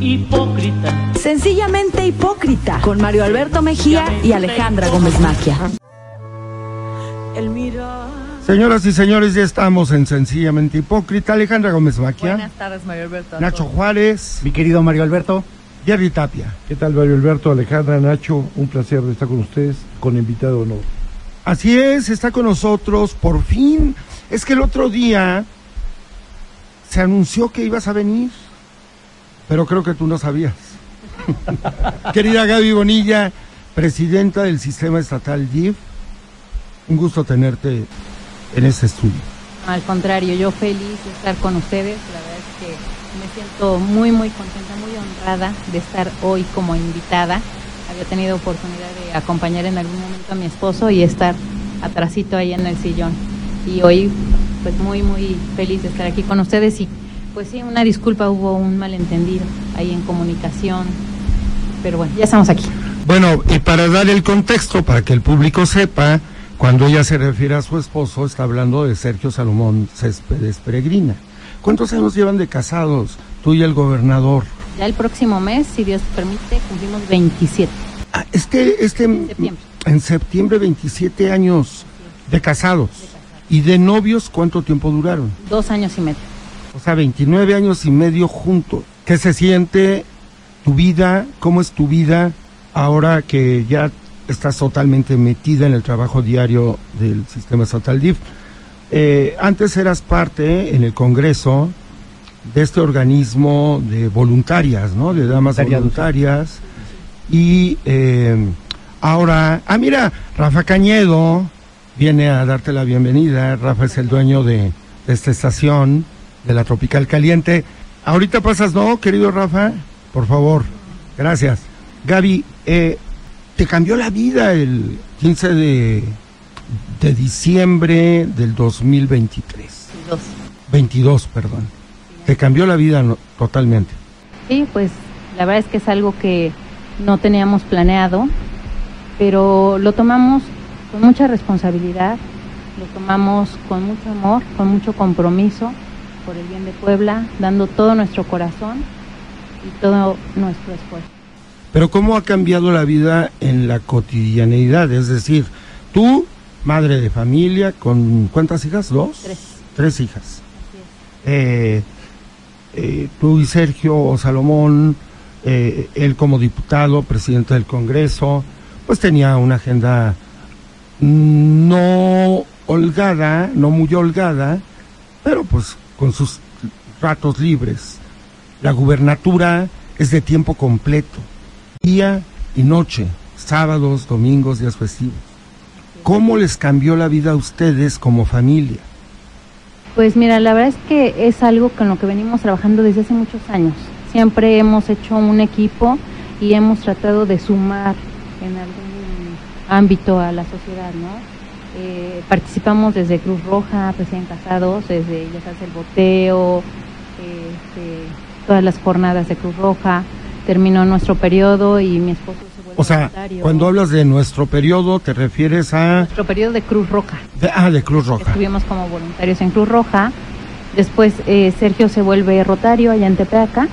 hipócrita. Sencillamente hipócrita, con Mario Alberto Mejía y Alejandra Gómez Maquia. Señoras y señores, ya estamos en Sencillamente Hipócrita. Alejandra Gómez Maquia, Buenas tardes, Mario Alberto. Nacho. Juárez, Mi querido Mario Alberto. Jerry Tapia. ¿Qué tal, Mario Alberto, Alejandra, Nacho? Un placer de estar con ustedes, con invitado de honor. Así es, está con nosotros por fin. Es que el otro día se anunció que ibas a venir, pero creo que tú no sabías. Querida Gaby Bonilla, presidenta del Sistema Estatal DIF, un gusto tenerte en este estudio. Al contrario, yo feliz de estar con ustedes. La verdad es que me siento muy, muy contenta, muy honrada de estar hoy como invitada. Había tenido oportunidad de acompañar en algún momento a mi esposo y estar atrasito ahí en el sillón. Y hoy, pues muy, muy feliz de estar aquí con ustedes. Y pues sí, una disculpa, hubo un malentendido ahí en comunicación. Pero bueno, ya estamos aquí. Bueno, y para dar el contexto, para que el público sepa, cuando ella se refiere a su esposo, está hablando de Sergio Salomón Céspedes Peregrina. ¿Cuántos años llevan de casados, tú y el gobernador? Ya el próximo mes, si Dios permite, cumplimos 27. Ah, este, este, septiembre. en septiembre, 27 años de casados. ¿Y de novios cuánto tiempo duraron? Dos años y medio. O sea, 29 años y medio juntos. ¿Qué se siente tu vida? ¿Cómo es tu vida ahora que ya estás totalmente metida en el trabajo diario del sistema estatal DIF? Eh, antes eras parte en el Congreso de este organismo de voluntarias, ¿no? De damas voluntarias. Y eh, ahora, ah, mira, Rafa Cañedo viene a darte la bienvenida. Rafa es el dueño de, de esta estación, de la Tropical Caliente. Ahorita pasas, ¿no, querido Rafa? Por favor, gracias. Gaby, eh, te cambió la vida el 15 de, de diciembre del 2023. Dos. 22, perdón. Te cambió la vida no- totalmente. Sí, pues la verdad es que es algo que no teníamos planeado, pero lo tomamos con mucha responsabilidad, lo tomamos con mucho amor, con mucho compromiso por el bien de Puebla, dando todo nuestro corazón y todo nuestro esfuerzo. Pero ¿cómo ha cambiado la vida en la cotidianeidad? Es decir, tú, madre de familia, con ¿cuántas hijas? ¿Dos? Tres. Tres hijas. Eh, eh, tú y Sergio Salomón, eh, él como diputado, presidente del Congreso, pues tenía una agenda no holgada, no muy holgada, pero pues con sus ratos libres. La gubernatura es de tiempo completo, día y noche, sábados, domingos, días festivos. ¿Cómo les cambió la vida a ustedes como familia? Pues mira, la verdad es que es algo con lo que venimos trabajando desde hace muchos años. Siempre hemos hecho un equipo y hemos tratado de sumar en algún ámbito a la sociedad, ¿no? Eh, participamos desde Cruz Roja, recién casados, desde ya sabes, el boteo, este, todas las jornadas de Cruz Roja. Terminó nuestro periodo y mi esposo se vuelve O sea, voluntario. cuando hablas de nuestro periodo, te refieres a... Nuestro periodo de Cruz Roja. de- ah, de Cruz Roja. Estuvimos como voluntarios en Cruz Roja. Después eh, Sergio se vuelve rotario allá en Tepeaca.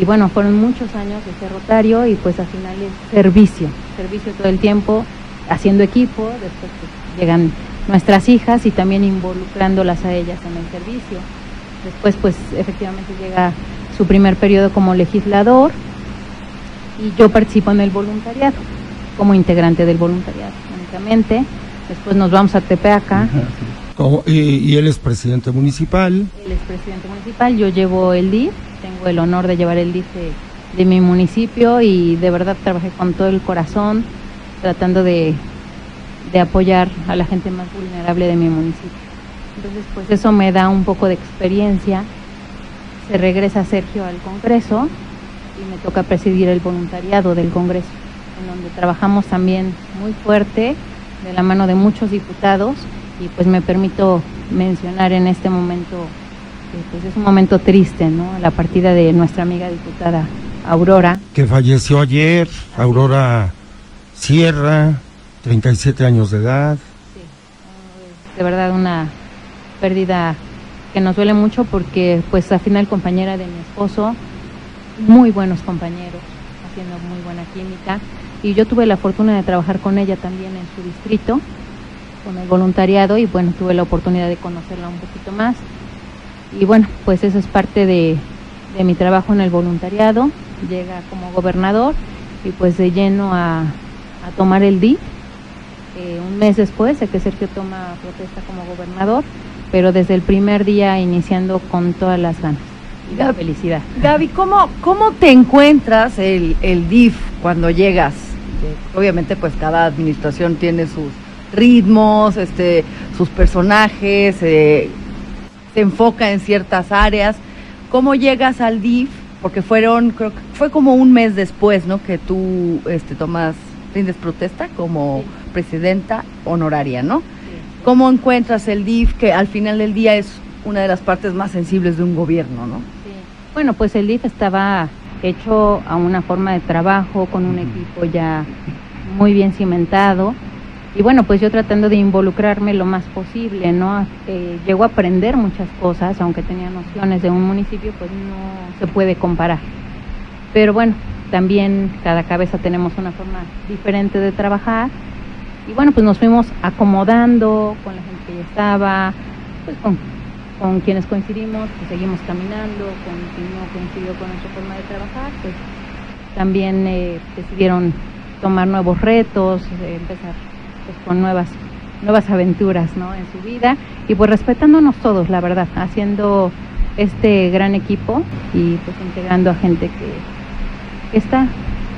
Y bueno, fueron muchos años de ser rotario y pues al final es servicio. Servicio todo el tiempo, haciendo equipo. Después pues, llegan nuestras hijas y también involucrándolas a ellas en el servicio. Después pues efectivamente llega su primer periodo como legislador y yo participo en el voluntariado, como integrante del voluntariado únicamente. Después nos vamos a Tepeaca. Y él es presidente municipal. Él es presidente municipal, yo llevo el DIF, tengo el honor de llevar el DIF de, de mi municipio y de verdad trabajé con todo el corazón tratando de, de apoyar a la gente más vulnerable de mi municipio. Entonces, pues eso me da un poco de experiencia. Se regresa Sergio al Congreso y me toca presidir el voluntariado del Congreso, en donde trabajamos también muy fuerte, de la mano de muchos diputados, y pues me permito mencionar en este momento pues es un momento triste, ¿no? La partida de nuestra amiga diputada Aurora. que falleció ayer, Aurora Sierra, 37 años de edad. de verdad una pérdida que nos duele mucho porque pues al final compañera de mi esposo muy buenos compañeros, haciendo muy buena química. Y yo tuve la fortuna de trabajar con ella también en su distrito, con el voluntariado, y bueno, tuve la oportunidad de conocerla un poquito más. Y bueno, pues eso es parte de, mi trabajo en el voluntariado. Llega como gobernador y pues de lleno a, a tomar el DIF. Eh, un mes después de que Sergio toma protesta como gobernador, pero desde el primer día iniciando con todas las ganas y la felicidad. Gaby, ¿cómo, cómo te encuentras el, el DIF cuando llegas? Obviamente, pues cada administración tiene sus ritmos, este, sus personajes, eh, se enfoca en ciertas áreas. ¿Cómo llegas al DIF? Porque fueron, creo que fue como un mes después, ¿no? Que tú este, tomas, rindes protesta como Sí. Presidenta honoraria, ¿no? ¿Cómo encuentras el DIF, que al final del día es una de las partes más sensibles de un gobierno, ¿no? Sí. Bueno, pues el DIF estaba hecho a una forma de trabajo, con un equipo ya muy bien cimentado. Y bueno, pues yo tratando de involucrarme lo más posible, ¿no? Eh, llego a aprender muchas cosas, aunque tenía nociones de un municipio, pues no se puede comparar. Pero bueno, también cada cabeza tenemos una forma diferente de trabajar. Y bueno, pues nos fuimos acomodando con la gente que ya estaba, pues con, con quienes coincidimos, pues seguimos caminando, con quien no coincidió con nuestra forma de trabajar, pues también eh, decidieron tomar nuevos retos, eh, empezar pues, con nuevas nuevas aventuras ¿no? en su vida y pues respetándonos todos, la verdad, haciendo este gran equipo y pues integrando a gente que, está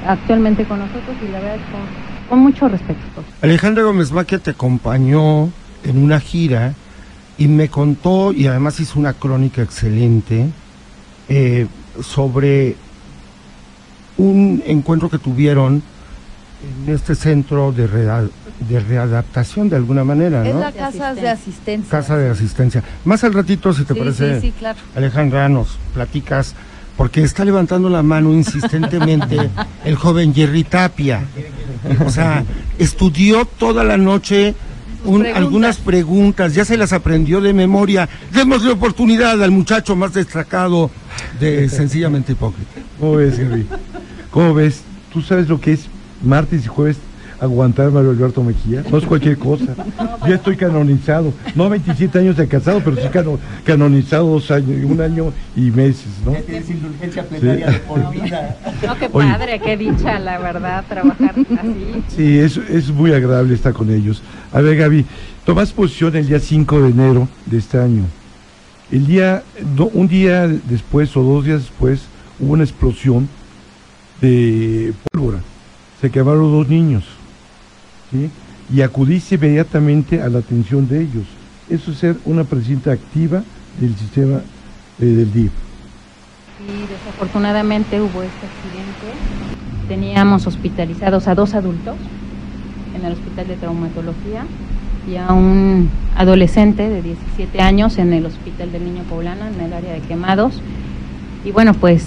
actualmente con nosotros y la verdad con, con mucho respeto. Alejandra Gómez Maquia te acompañó en una gira y me contó, y además hizo una crónica excelente, eh, sobre un encuentro que tuvieron en este centro de, de readaptación de alguna manera, Es ¿no? la De casa de asistencia. Casa de asistencia. Más al ratito, si te sí, parece, sí, sí, claro. Alejandra, nos platicas, porque está levantando la mano insistentemente el joven Jerry Tapia. O sea, estudió toda la noche un- preguntas. algunas preguntas, ya se las aprendió de memoria. Démosle oportunidad al muchacho más destacado de Sencillamente Hipócrita. ¿Cómo ves, Henry? ¿Cómo ves? ¿Tú sabes lo que es martes y jueves aguantar a Mario Alberto Mejía? No es cualquier cosa. Ya estoy canonizado. No 27 años de casado, pero sí cano- canonizado dos años, un año y meses, ¿no? Tienes indulgencia plenaria de por vida. No, qué Oye. padre, qué dicha, la verdad, trabajar así. Sí, es, es muy agradable estar con ellos. A ver, Gaby, tomas posición el día 5 de enero de este año. El día, do- un día después o dos días después, hubo una explosión de pólvora. Se quemaron dos niños. ¿Sí? Y acudiste inmediatamente a la atención de ellos. Eso es ser una presidenta activa del sistema eh, del DIF. Y desafortunadamente hubo este accidente. Teníamos hospitalizados a dos adultos en el hospital de traumatología y a un adolescente de 17 años en el hospital del niño poblano, en el área de quemados. Y bueno, pues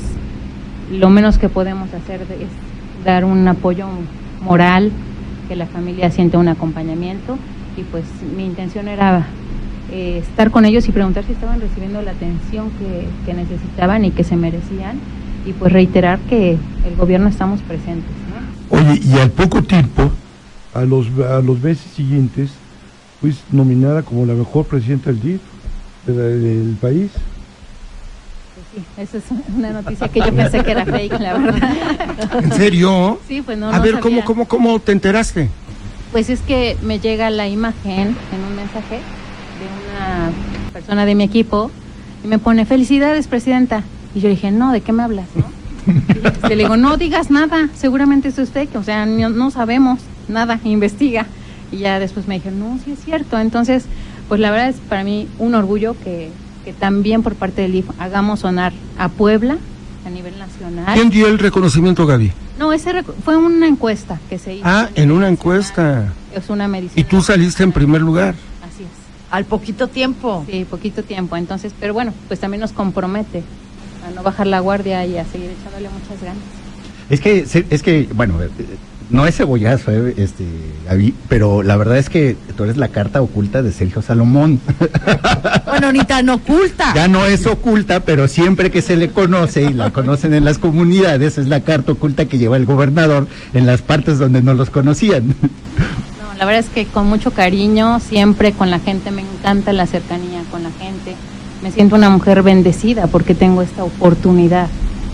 lo menos que podemos hacer es dar un apoyo moral, que la familia sienta un acompañamiento. Y pues mi intención era eh, estar con ellos y preguntar si estaban recibiendo la atención que, que necesitaban y que se merecían y pues reiterar que el gobierno estamos presentes. Oye, y al poco tiempo, a los, a los meses siguientes, fuiste nominada como la mejor presidenta del DIF de la- del país. Esa es una noticia que yo pensé que era fake, la verdad. ¿En serio? Sí, pues no. A no ver, ¿cómo, sabía. cómo, ¿cómo te enteraste? Pues es que me llega la imagen en un mensaje de una persona de mi equipo y me pone, felicidades, presidenta. Y yo dije, no, ¿de qué me hablas? no?" Le digo, no digas nada, seguramente es usted, que, o sea, no, no sabemos nada, investiga. Y ya después me dijeron, no, sí es cierto. Entonces, pues la verdad es para mí un orgullo que, que también por parte del IF hagamos sonar a Puebla a nivel nacional. ¿Quién dio el reconocimiento, Gaby? No, ese recu- fue una encuesta que se hizo. Ah, en una nacional. encuesta. Es una medicina. Y tú saliste en primer lugar. Así es. Al poquito tiempo. Sí, poquito tiempo. Entonces, pero bueno, pues también nos compromete a no bajar la guardia y a seguir echándole muchas ganas. Es que, se- es que bueno, eh, no es cebollazo, eh, este, Gaby, pero la verdad es que tú eres la carta oculta de Sergio Salomón. Bueno, ni tan oculta. ya no es oculta, pero siempre que se le conoce y la conocen en las comunidades, es la carta oculta que lleva el gobernador en las partes donde no los conocían. No, la verdad es que con mucho cariño, siempre con la gente, me encanta la cercanía con la gente. Me siento una mujer bendecida porque tengo esta oportunidad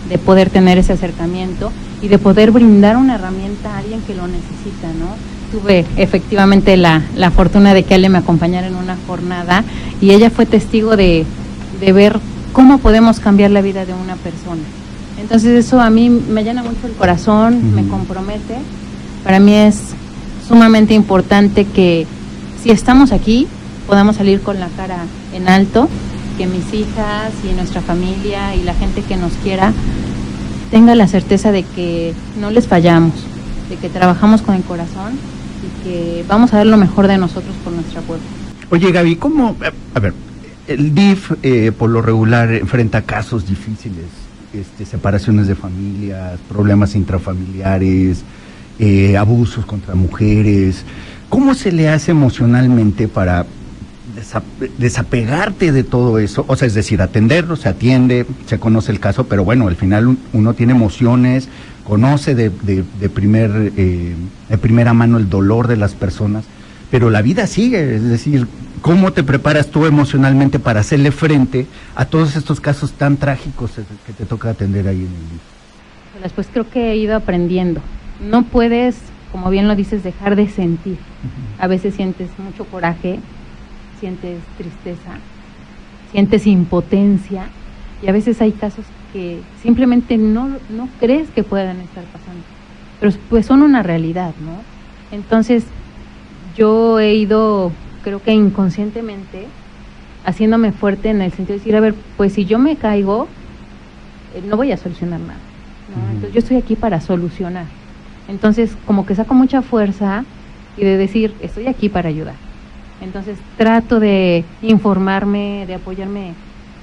de poder tener ese acercamiento y de poder brindar una herramienta a alguien que lo necesita, ¿no? Tuve efectivamente la, la fortuna de que Ale me acompañara en una jornada y ella fue testigo de, de ver cómo podemos cambiar la vida de una persona. Entonces eso a mí me llena mucho el corazón, me compromete. Para mí es sumamente importante que si estamos aquí podamos salir con la cara en alto, que mis hijas y nuestra familia y la gente que nos quiera tenga la certeza de que no les fallamos, de que trabajamos con el corazón y que vamos a dar lo mejor de nosotros por nuestra pueblo. Oye, Gaby, ¿cómo? eh, A ver, el DIF eh, por lo regular enfrenta casos difíciles, este, separaciones de familias, problemas intrafamiliares, eh, abusos contra mujeres. ¿Cómo se le hace emocionalmente para desapegarte de todo eso? O sea, es decir, atenderlo, se atiende, se conoce el caso, pero bueno, al final un- uno tiene emociones, conoce de, de- de primer, eh, de primera mano el dolor de las personas, pero la vida sigue, es decir, ¿cómo te preparas tú emocionalmente para hacerle frente a todos estos casos tan trágicos que te toca atender ahí en el Pues creo que he ido aprendiendo. No puedes, como bien lo dices, dejar de sentir. A veces sientes mucho coraje, sientes tristeza, sientes impotencia y a veces hay casos que simplemente no, no crees que puedan estar pasando, pero pues son una realidad, ¿no? Entonces yo he ido, creo que inconscientemente, haciéndome fuerte en el sentido de decir, a ver, pues si yo me caigo, eh, no voy a solucionar nada. ¿no? Entonces yo estoy aquí para solucionar. Entonces como que saco mucha fuerza y de decir, estoy aquí para ayudar. Entonces trato de informarme, de apoyarme.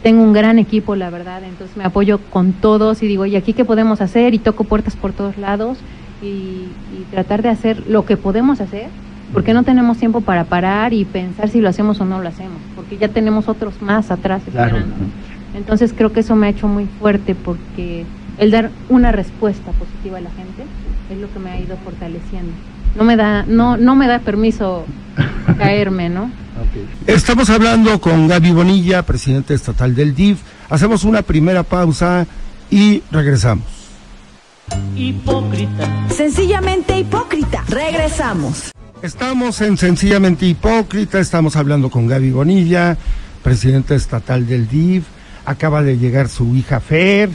Tengo un gran equipo, la verdad, entonces me apoyo con todos y digo, ¿y aquí qué podemos hacer? Y toco puertas por todos lados y, y tratar de hacer lo que podemos hacer, porque no tenemos tiempo para parar y pensar si lo hacemos o no lo hacemos, porque ya tenemos otros más atrás Claro. esperando. Entonces creo que eso me ha hecho muy fuerte porque el dar una respuesta positiva a la gente es lo que me ha ido fortaleciendo. No me da, no, no me da permiso caerme, ¿no? Estamos hablando con Gaby Bonilla, presidente estatal del DIF. Hacemos una primera pausa y regresamos. Hipócrita. Sencillamente hipócrita. Regresamos. Estamos en Sencillamente Hipócrita, estamos hablando con Gaby Bonilla, presidenta estatal del DIF. Acaba de llegar su hija Fer,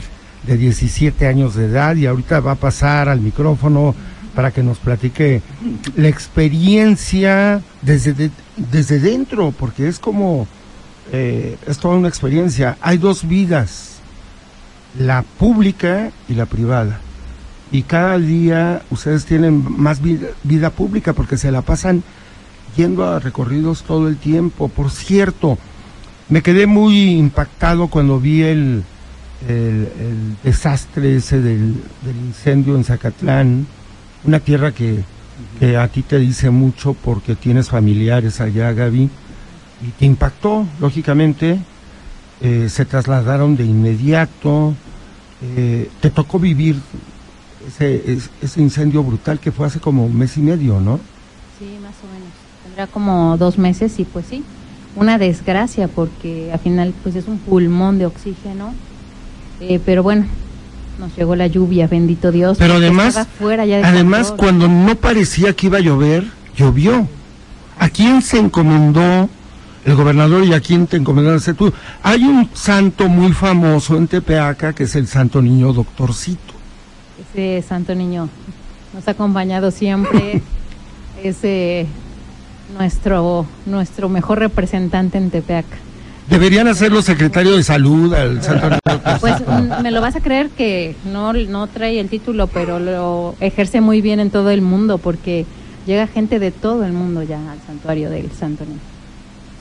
de 17 años de edad, y ahorita va a pasar al micrófono para que nos platique la experiencia desde, de- desde dentro, porque es como, eh, es toda una experiencia. Hay dos vidas, la pública y la privada y cada día ustedes tienen más vida, pública porque se la pasan yendo a recorridos todo el tiempo. Por cierto, me quedé muy impactado cuando vi el, el, desastre ese del incendio en Zacatlán, una tierra que, a ti te dice mucho porque tienes familiares allá, Gaby, y te impactó, lógicamente. Eh, se trasladaron de inmediato. Eh, te tocó vivir ese, es- ese incendio brutal que fue hace como un mes y medio, ¿no? Sí, más o menos. Tendrá como dos meses y pues sí, una desgracia porque al final pues es un pulmón de oxígeno. Eh, pero bueno, nos llegó la lluvia, bendito Dios. Pero además, fuera ya además cuando no parecía que iba a llover, llovió. ¿A quién se encomendó el gobernador y a quién te encomendaste tú? Hay un santo muy famoso en Tepeaca que es el Santo Niño Doctorcito. Ese santo niño nos ha acompañado siempre. es eh, nuestro, nuestro mejor representante en Tepeaca. Deberían hacerlo secretario de salud al Santo. Pues mm, me lo vas a creer que no, no trae el título, pero lo ejerce muy bien en todo el mundo porque llega gente de todo el mundo ya al santuario del Santo Niño.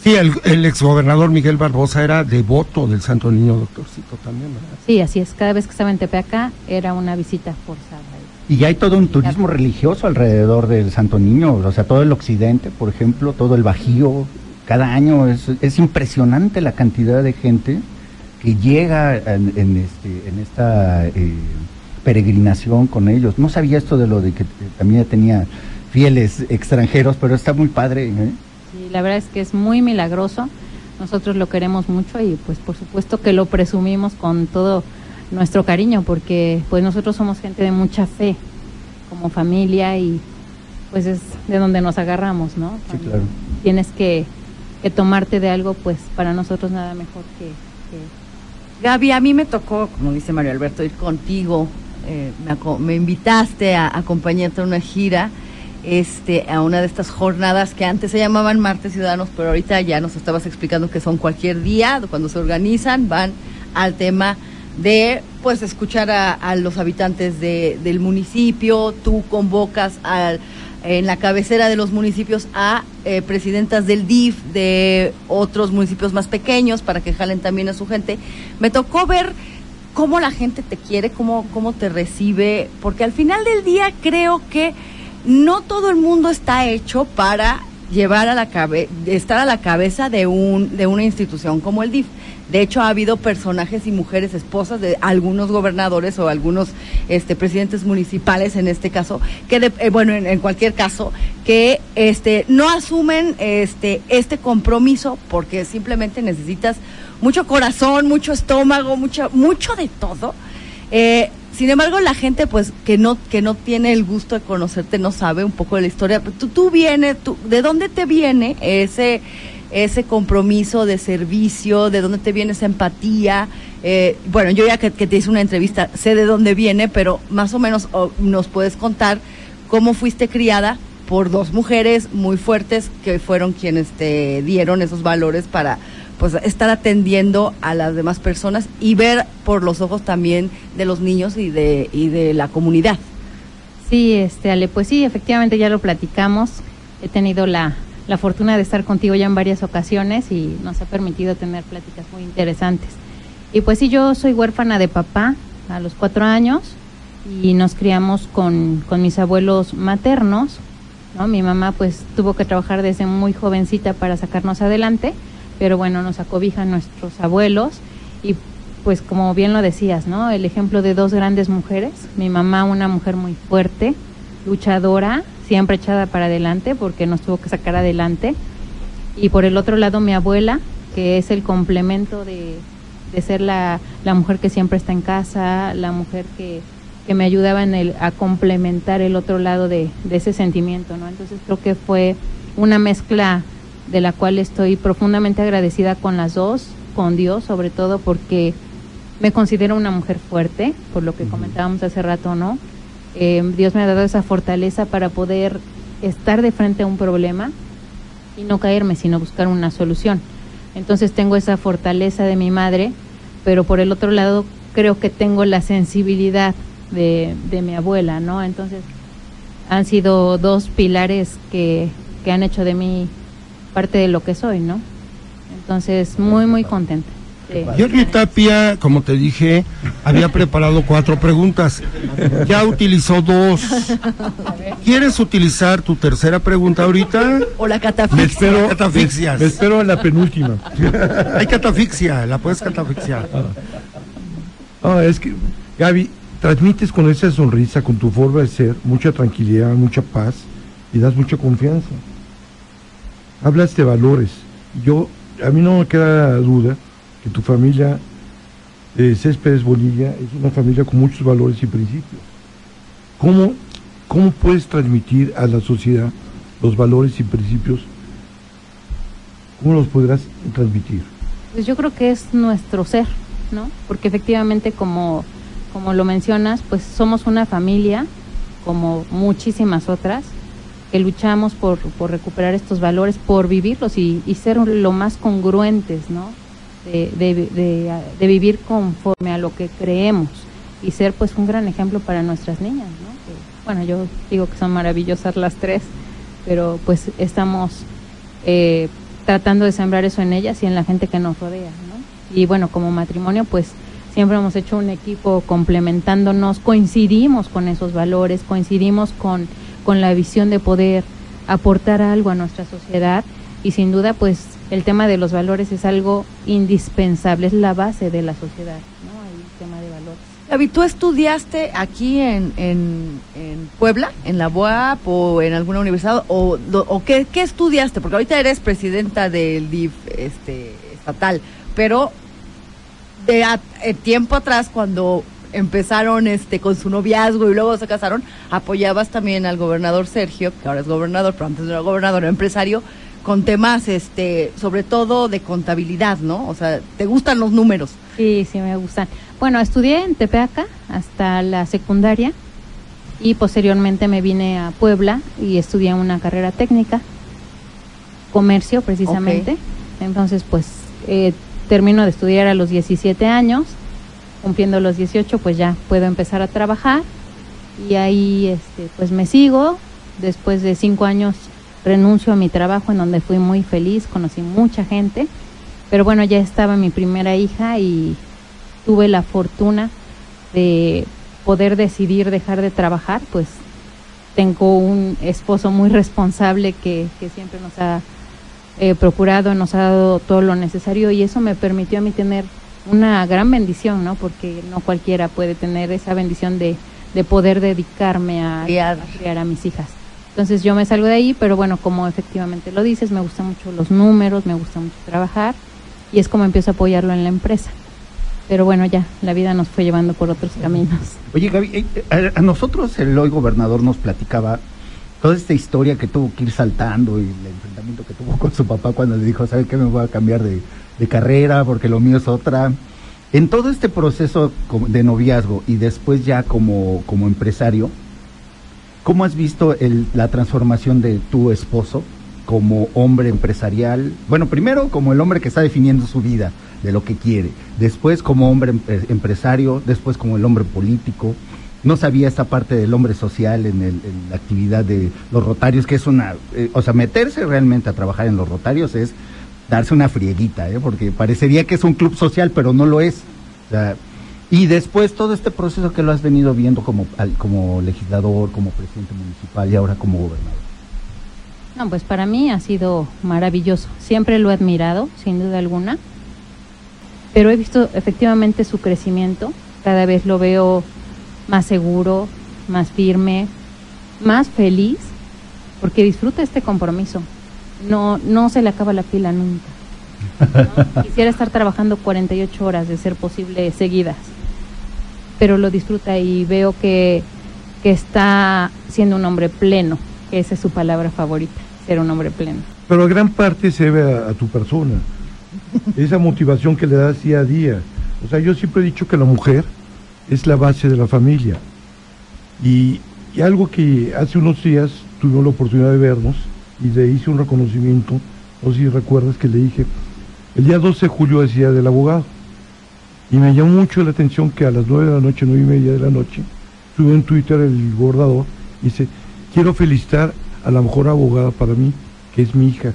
Sí, el, el exgobernador Miguel Barbosa era devoto del Santo Niño Doctorcito también, ¿verdad? Sí, así es. Cada vez que estaba en Tepeaca era una visita forzada. ahí. Y hay todo un turismo religioso alrededor del Santo Niño, o sea, todo el occidente, por ejemplo, todo el Bajío, cada año es, es impresionante la cantidad de gente que llega en, en este, en esta eh, peregrinación con ellos. No sabía esto de lo de que también tenía fieles extranjeros, pero está muy padre. ¿eh? Sí, la verdad es que es muy milagroso. Nosotros lo queremos mucho y pues por supuesto que lo presumimos con todo nuestro cariño porque pues nosotros somos gente de mucha fe como familia y pues es de donde nos agarramos, ¿no? Sí, claro. Tienes que, que tomarte de algo, pues para nosotros nada mejor que, que Gaby, a mí me tocó, como dice Mario Alberto, ir contigo. eh, me, me invitaste a acompañarte a una gira, este, a una de estas jornadas que antes se llamaban Martes Ciudadanos, pero ahorita ya nos estabas explicando que son cualquier día, cuando se organizan, van al tema de pues escuchar a, a los habitantes de- del municipio, tú convocas al, en la cabecera de los municipios a eh, presidentas del DIF de otros municipios más pequeños para que jalen también a su gente. Me tocó ver cómo la gente te quiere, cómo, cómo te recibe, porque al final del día creo que no todo el mundo está hecho para llevar a la cabe estar a la cabeza de un de una institución como el DIF. De hecho, ha habido personajes y mujeres esposas de algunos gobernadores o algunos este, presidentes municipales, en este caso, que, de- eh, bueno, en, cualquier caso, que este, no asumen este, este compromiso porque simplemente necesitas mucho corazón, mucho estómago, mucho, mucho de todo. Eh, sin embargo, la gente, pues, que no, que no tiene el gusto de conocerte, no sabe un poco de la historia. Tú, tú vienes, tú, ¿de dónde te viene ese, ese compromiso de servicio? ¿De dónde te viene esa empatía? Eh, bueno, yo ya que, te hice una entrevista, sé de dónde viene, pero más o menos oh, nos puedes contar cómo fuiste criada por dos mujeres muy fuertes que fueron quienes te dieron esos valores para pues estar atendiendo a las demás personas y ver por los ojos también de los niños y de y de la comunidad. Sí, este, Ale, pues sí, efectivamente ya lo platicamos. He tenido la, la fortuna de estar contigo ya en varias ocasiones y nos ha permitido tener pláticas muy interesantes. Y pues sí, yo soy huérfana de papá a los cuatro años y nos criamos con, con mis abuelos maternos. ¿no? Mi mamá pues tuvo que trabajar desde muy jovencita para sacarnos adelante, pero bueno, nos acobijan nuestros abuelos y pues como bien lo decías, ¿no? El ejemplo de dos grandes mujeres, mi mamá una mujer muy fuerte, luchadora, siempre echada para adelante porque nos tuvo que sacar adelante, y por el otro lado mi abuela, que es el complemento de, de ser la, la mujer que siempre está en casa, la mujer que, que me ayudaba en el, a complementar el otro lado de, de ese sentimiento, ¿no? Entonces creo que fue una mezcla de la cual estoy profundamente agradecida con las dos, con Dios sobre todo porque me considero una mujer fuerte, por lo que comentábamos hace rato, ¿no? Eh, Dios me ha dado esa fortaleza para poder estar de frente a un problema y no caerme, sino buscar una solución. Entonces tengo esa fortaleza de mi madre, pero por el otro lado creo que tengo la sensibilidad de, de mi abuela, ¿no? Entonces han sido dos pilares que, que han hecho de mí parte de lo que soy, ¿no? Entonces, muy, muy contenta. Sí. Jorge Tapia, como te dije, había preparado cuatro preguntas. Ya utilizó dos. ¿Quieres utilizar tu tercera pregunta ahorita? O la Me catafixia. Catafixias. me espero a la penúltima. Hay catafixia, la puedes catafixiar. Ah, es que, Gaby, transmites con esa sonrisa, con tu forma de ser, mucha tranquilidad, mucha paz y das mucha confianza. Hablas de valores. Yo, a mí no me queda duda tu familia de Céspedes Bonilla es una familia con muchos valores y principios. ¿Cómo, cómo puedes transmitir a la sociedad los valores y principios? ¿Cómo los podrás transmitir? Pues yo creo que es nuestro ser, ¿no? Porque efectivamente, como, como lo mencionas, pues somos una familia, como muchísimas otras, que luchamos por, por recuperar estos valores, por vivirlos y ser lo más congruentes, ¿no? De, de, vivir conforme a lo que creemos y ser pues un gran ejemplo para nuestras niñas, ¿no? Que, bueno, yo digo que son maravillosas las tres, pero pues estamos eh, tratando de sembrar eso en ellas y en la gente que nos rodea, ¿no? Y bueno, como matrimonio, pues siempre hemos hecho un equipo complementándonos, coincidimos con esos valores, coincidimos con, con la visión de poder aportar algo a nuestra sociedad y sin duda pues el tema de los valores es algo indispensable, es la base de la sociedad, ¿no? El tema de valores. Gaby, ¿tú estudiaste aquí en, en, en Puebla, en la UAP o en alguna universidad? ¿O, o qué, qué estudiaste? Porque ahorita eres presidenta del DIF este, estatal, pero de a- eh, tiempo atrás, cuando empezaron este con su noviazgo y luego se casaron, apoyabas también al gobernador Sergio, que ahora es gobernador, pero antes no era gobernador, era empresario, con temas, este, sobre todo de contabilidad, ¿no? O sea, ¿te gustan los números? Sí, sí me gustan. Bueno, estudié en Tepeaca hasta la secundaria y posteriormente me vine a Puebla y estudié una carrera técnica, comercio precisamente. Entonces, pues eh, termino de estudiar a los 17 años, cumpliendo los 18, pues ya puedo empezar a trabajar y ahí, este, pues me sigo. Después de cinco años renuncio a mi trabajo en donde fui muy feliz, conocí mucha gente, pero bueno, ya estaba mi primera hija y tuve la fortuna de poder decidir dejar de trabajar, pues tengo un esposo muy responsable que, que siempre nos ha eh, procurado, nos ha dado todo lo necesario y eso me permitió a mí tener una gran bendición, ¿no? Porque no cualquiera puede tener esa bendición de, de poder dedicarme a criar a mis hijas. Entonces yo me salgo de ahí, pero bueno, como efectivamente lo dices, me gustan mucho los números, me gusta mucho trabajar y es como empiezo a apoyarlo en la empresa. Pero bueno, ya, la vida nos fue llevando por otros caminos. Oye, Gaby, eh, a, a nosotros el hoy gobernador nos platicaba toda esta historia que tuvo que ir saltando y el enfrentamiento que tuvo con su papá cuando le dijo, ¿sabe qué? Me voy a cambiar de, de carrera porque lo mío es otra. En todo este proceso de noviazgo y después ya como, como empresario, ¿cómo has visto el- la transformación de tu esposo como hombre empresarial? Bueno, primero como el hombre que está definiendo su vida, de lo que quiere, después como hombre empresario, después como el hombre político. No sabía esta parte del hombre social en la actividad de los rotarios, que es una, eh, o sea, meterse realmente a trabajar en los rotarios es darse una frieguita, ¿eh? porque parecería que es un club social, pero no lo es. O sea, y después todo este proceso que lo has venido viendo como, como legislador, como presidente municipal y ahora como gobernador. No, pues para mí ha sido maravilloso. Siempre lo he admirado, sin duda alguna. Pero he visto efectivamente su crecimiento. Cada vez lo veo más seguro, más firme, más feliz, porque disfruta este compromiso. No, no se le acaba la pila nunca. ¿no? Quisiera estar trabajando 48 horas de ser posible seguidas, pero lo disfruta y veo que, que está siendo un hombre pleno, que esa es su palabra favorita, ser un hombre pleno. Pero gran parte se a, a tu persona, esa motivación que le das día a día. O sea, yo siempre he dicho que la mujer es la base de la familia. Y, y algo que hace unos días tuvimos la oportunidad de vernos y le hice un reconocimiento, no sé si recuerdas que le dije, el día 12 de julio es día del abogado. Y me llamó mucho la atención que a las 9 de la noche, 9 y media de la noche, subió en Twitter el gobernador y dice, quiero felicitar a la mejor abogada para mí, que es mi hija.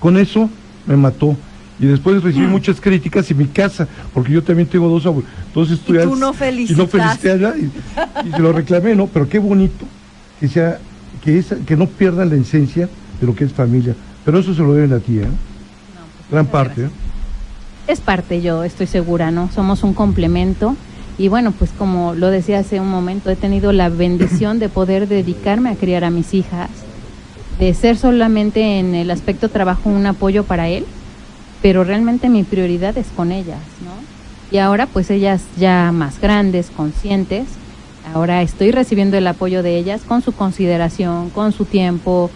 Con eso me mató. Y después recibí muchas críticas en mi casa, porque yo también tengo dos, abog- dos estudiantes. no Y no felicité a nadie. Y se lo reclamé, ¿no? Pero qué bonito que sea, que, esa- que no pierdan la esencia de lo que es familia. Pero eso se lo deben a ti, ¿eh? Gran parte, ¿eh? Es parte, yo estoy segura, ¿no? Somos un complemento. Y bueno, pues como lo decía hace un momento, he tenido la bendición de poder dedicarme a criar a mis hijas, de ser solamente en el aspecto trabajo un apoyo para él, pero realmente mi prioridad es con ellas, ¿no? Y ahora pues ellas ya más grandes, conscientes, ahora estoy recibiendo el apoyo de ellas con su consideración, con su tiempo,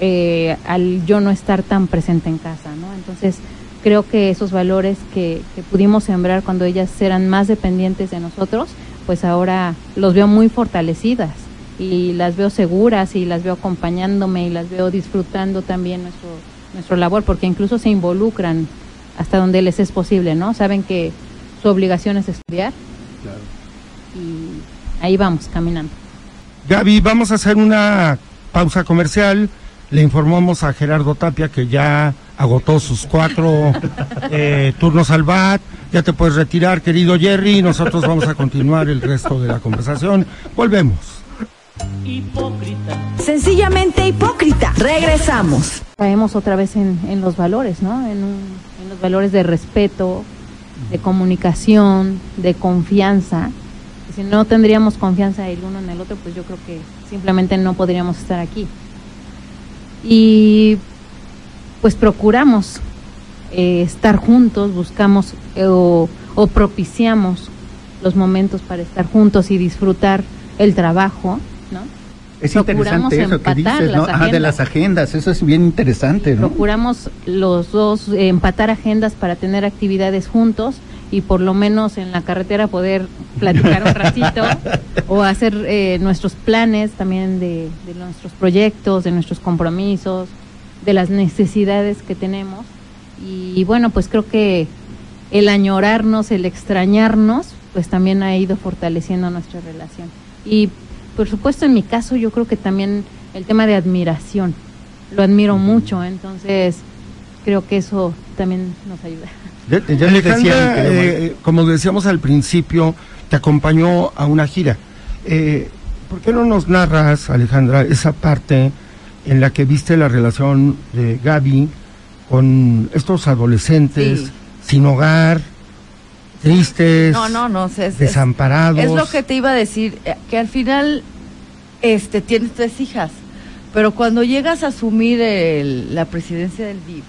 eh, al yo no estar tan presente en casa, ¿no? Entonces creo que esos valores que, que pudimos sembrar cuando ellas eran más dependientes de nosotros, pues ahora los veo muy fortalecidas y las veo seguras y las veo acompañándome y las veo disfrutando también nuestro, nuestro labor, porque incluso se involucran hasta donde les es posible, ¿no? Saben que su obligación es estudiar y ahí vamos, caminando. Gaby, vamos a hacer una pausa comercial. Le informamos a Gerardo Tapia que ya agotó sus cuatro eh, turnos al BAT. Ya te puedes retirar, querido Jerry, nosotros vamos a continuar el resto de la conversación. Volvemos. Sencillamente hipócrita. Regresamos. Caemos otra vez en, en los valores, ¿no? En, un- en los valores de respeto, de comunicación, de confianza. Si no tendríamos confianza el uno en el otro, pues yo creo que simplemente no podríamos estar aquí. Y pues procuramos eh, estar juntos, buscamos eh, o, o propiciamos los momentos para estar juntos y disfrutar el trabajo, ¿no? Es Procuramos interesante eso que empatar dices, ¿no? Ajá, de las agendas, eso es bien interesante, ¿no? Procuramos los dos eh, empatar agendas para tener actividades juntos y por lo menos en la carretera poder platicar un ratito o hacer eh, nuestros planes también de, de nuestros proyectos, de nuestros compromisos, de las necesidades que tenemos. Y bueno, pues creo que el añorarnos, el extrañarnos, pues también ha ido fortaleciendo nuestra relación. Y por supuesto en mi caso yo creo que también el tema de admiración, lo admiro mucho, entonces creo que eso también nos ayuda. Ya, ya les decía, mi Alejandra, querido eh, como decíamos al principio, te acompañó a una gira. Eh, ¿Por qué no nos narras, Alejandra, esa parte en la que viste la relación de Gaby con estos adolescentes Sí. sin hogar, tristes, No, no, no. Es, es- desamparados? Es lo que te iba a decir, eh, que al final este, tienes tres hijas, pero cuando llegas a asumir el- la presidencia del DIF,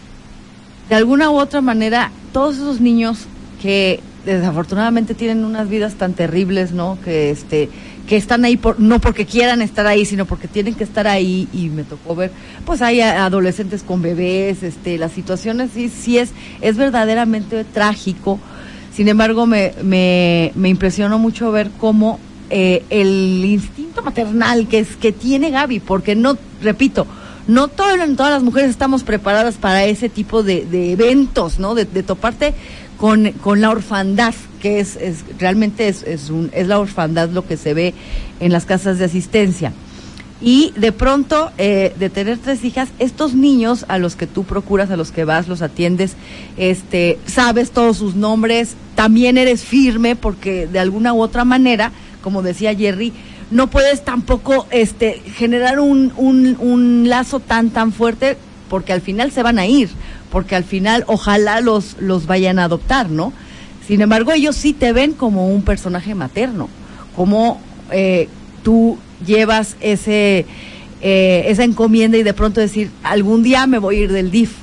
de alguna u otra manera, todos esos niños que desafortunadamente tienen unas vidas tan terribles, ¿no? Que este que están ahí por, no porque quieran estar ahí, sino porque tienen que estar ahí y me tocó ver, pues hay adolescentes con bebés, este, las situaciones sí, sí es, es verdaderamente trágico. Sin embargo, me, me, me impresionó mucho ver cómo eh, el instinto maternal que es que tiene Gaby, porque no, repito, no todas las mujeres estamos preparadas para ese tipo de, eventos, ¿no? De, de toparte con, con la orfandad, que es, es realmente es, es, es la orfandad lo que se ve en las casas de asistencia. Y de pronto, eh, de tener tres hijas, estos niños a los que tú procuras, a los que vas, los atiendes, este, sabes todos sus nombres, también eres firme porque de alguna u otra manera, como decía Jerry, no puedes tampoco este, generar un, un, un lazo tan, tan fuerte porque al final se van a ir, porque al final ojalá los, los vayan a adoptar, ¿no? Sin embargo, ellos sí te ven como un personaje materno, como eh, tú llevas ese, eh, esa encomienda y de pronto decir, algún día me voy a ir del DIF.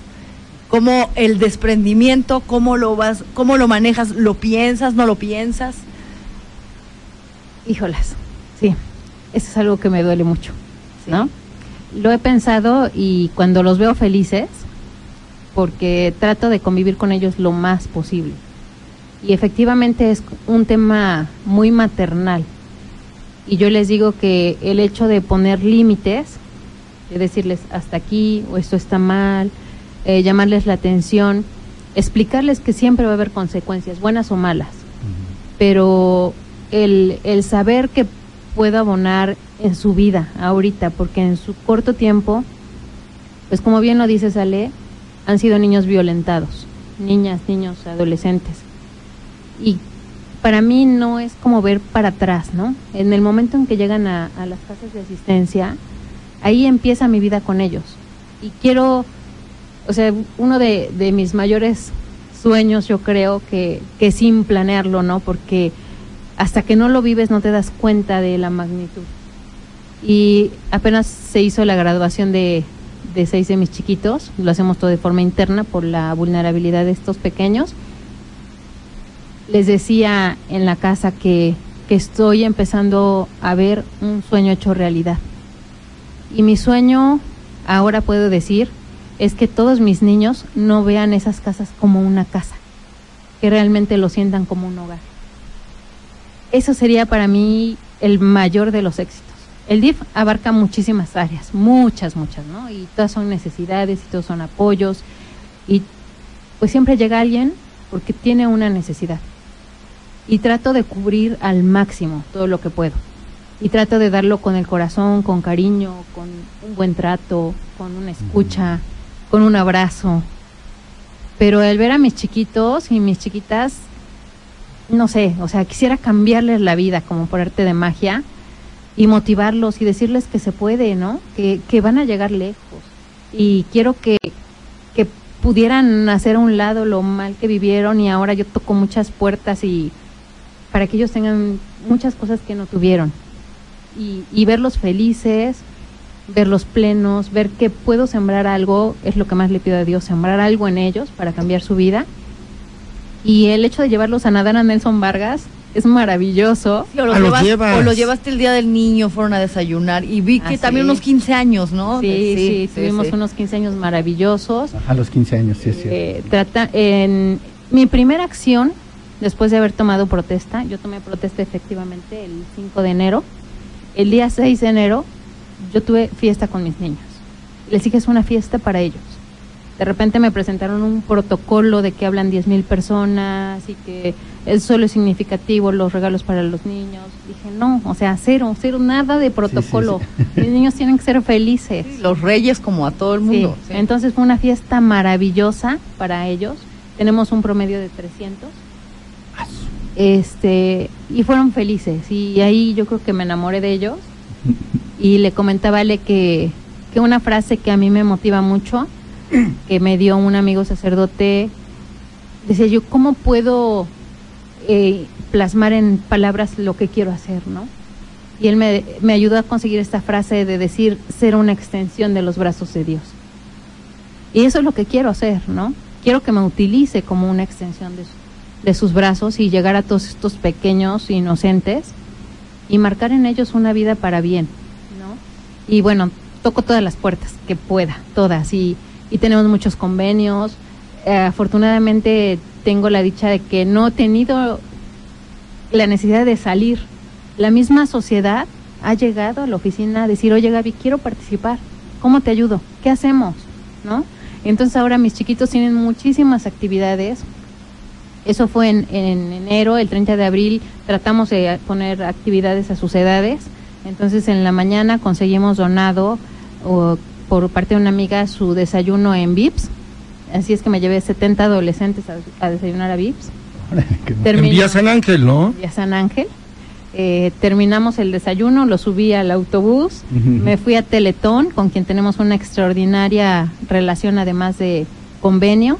Cómo el desprendimiento, cómo lo vas, cómo lo manejas, lo piensas, no lo piensas. Híjolas, eso es algo que me duele mucho, ¿no? Lo he pensado y cuando los veo felices, porque trato de convivir con ellos lo más posible. Y efectivamente es un tema muy maternal. Y yo les digo que el hecho de poner límites, de decirles hasta aquí o esto está mal, eh, llamarles la atención, explicarles que siempre va a haber consecuencias, buenas o malas, pero el, el saber que puedo abonar en su vida ahorita, porque en su corto tiempo, pues como bien lo dices Ale, han sido niños violentados, niñas, niños, adolescentes. Y para mí no es como ver para atrás, ¿no? En el momento en que llegan a, a las casas de asistencia, ahí empieza mi vida con ellos. Y quiero, o sea, uno de, de mis mayores sueños, yo creo que, que sin planearlo, ¿no? Porque hasta que no lo vives no te das cuenta de la magnitud. Y apenas se hizo la graduación de, de seis de mis chiquitos, lo hacemos todo de forma interna por la vulnerabilidad de estos pequeños. Les decía en la casa que, que estoy empezando a ver un sueño hecho realidad. Y mi sueño, ahora puedo decir, es que todos mis niños no vean esas casas como una casa, que realmente lo sientan como un hogar. Eso sería para mí el mayor de los éxitos. El DIF abarca muchísimas áreas, muchas, muchas, ¿no? Y todas son necesidades y todos son apoyos. Y pues siempre llega alguien porque tiene una necesidad. Y trato de cubrir al máximo todo lo que puedo. Y trato de darlo con el corazón, con cariño, con un buen trato, con una escucha, con un abrazo. Pero el ver a mis chiquitos y mis chiquitas no sé, o sea, quisiera cambiarles la vida como por arte de magia y motivarlos y decirles que se puede, ¿no? Que, que van a llegar lejos. Y quiero que, que pudieran hacer a un lado lo mal que vivieron y ahora yo toco muchas puertas y para que ellos tengan muchas cosas que no tuvieron. Y, y verlos felices, verlos plenos, ver que puedo sembrar algo, es lo que más le pido a Dios, sembrar algo en ellos para cambiar su vida. Y el hecho de llevarlos a nadar a Nelson Vargas es maravilloso. Sí, o, los Ah, los llevas- o los llevaste el día del niño, fueron a desayunar y vi que Ah, también sí. unos 15 años, ¿no? Sí, sí, tuvimos unos 15 años maravillosos. A los 15 años, sí, es cierto. Eh, trata, en mi primera acción, después de haber tomado protesta, yo tomé protesta efectivamente el 5 de enero. El día 6 de enero, yo tuve fiesta con mis niños. Les dije, es una fiesta para ellos. De repente me presentaron un protocolo de que hablan 10 mil personas y que el solo es significativo, los regalos para los niños. Dije, no, o sea, cero, cero, nada de protocolo. Mis niños tienen que ser felices. Los reyes como a todo el mundo. Entonces fue una fiesta maravillosa para ellos. Tenemos un promedio de 300. Este, y fueron felices. Y ahí yo creo que me enamoré de ellos. Y le comentaba a Ale que, que una frase que a mí me motiva mucho, que me dio un amigo sacerdote, decía yo, ¿cómo puedo eh, plasmar en palabras lo que quiero hacer, no? Y él me, me ayudó a conseguir esta frase de decir ser una extensión de los brazos de Dios. Y eso es lo que quiero hacer, ¿no? Quiero que me utilice como una extensión de, de sus brazos y llegar a todos estos pequeños inocentes y marcar en ellos una vida para bien, ¿no? Y bueno, toco todas las puertas que pueda, todas, y, y tenemos muchos convenios. Eh, afortunadamente tengo la dicha de que no he tenido la necesidad de salir. La misma sociedad ha llegado a la oficina a decir, oye Gaby, quiero participar, ¿cómo te ayudo? ¿Qué hacemos? ¿No? Entonces ahora mis chiquitos tienen muchísimas actividades. Eso fue en, en enero, el 30 de abril tratamos de poner actividades a sus edades. Entonces en la mañana conseguimos donado o, por parte de una amiga su desayuno en VIPS. Así es que me llevé 70 adolescentes a, a desayunar a VIPS. En Vía San Ángel, ¿no? Vía San Ángel. Eh, terminamos el desayuno, lo subí al autobús, me fui a Teletón, con quien tenemos una extraordinaria relación además de convenio,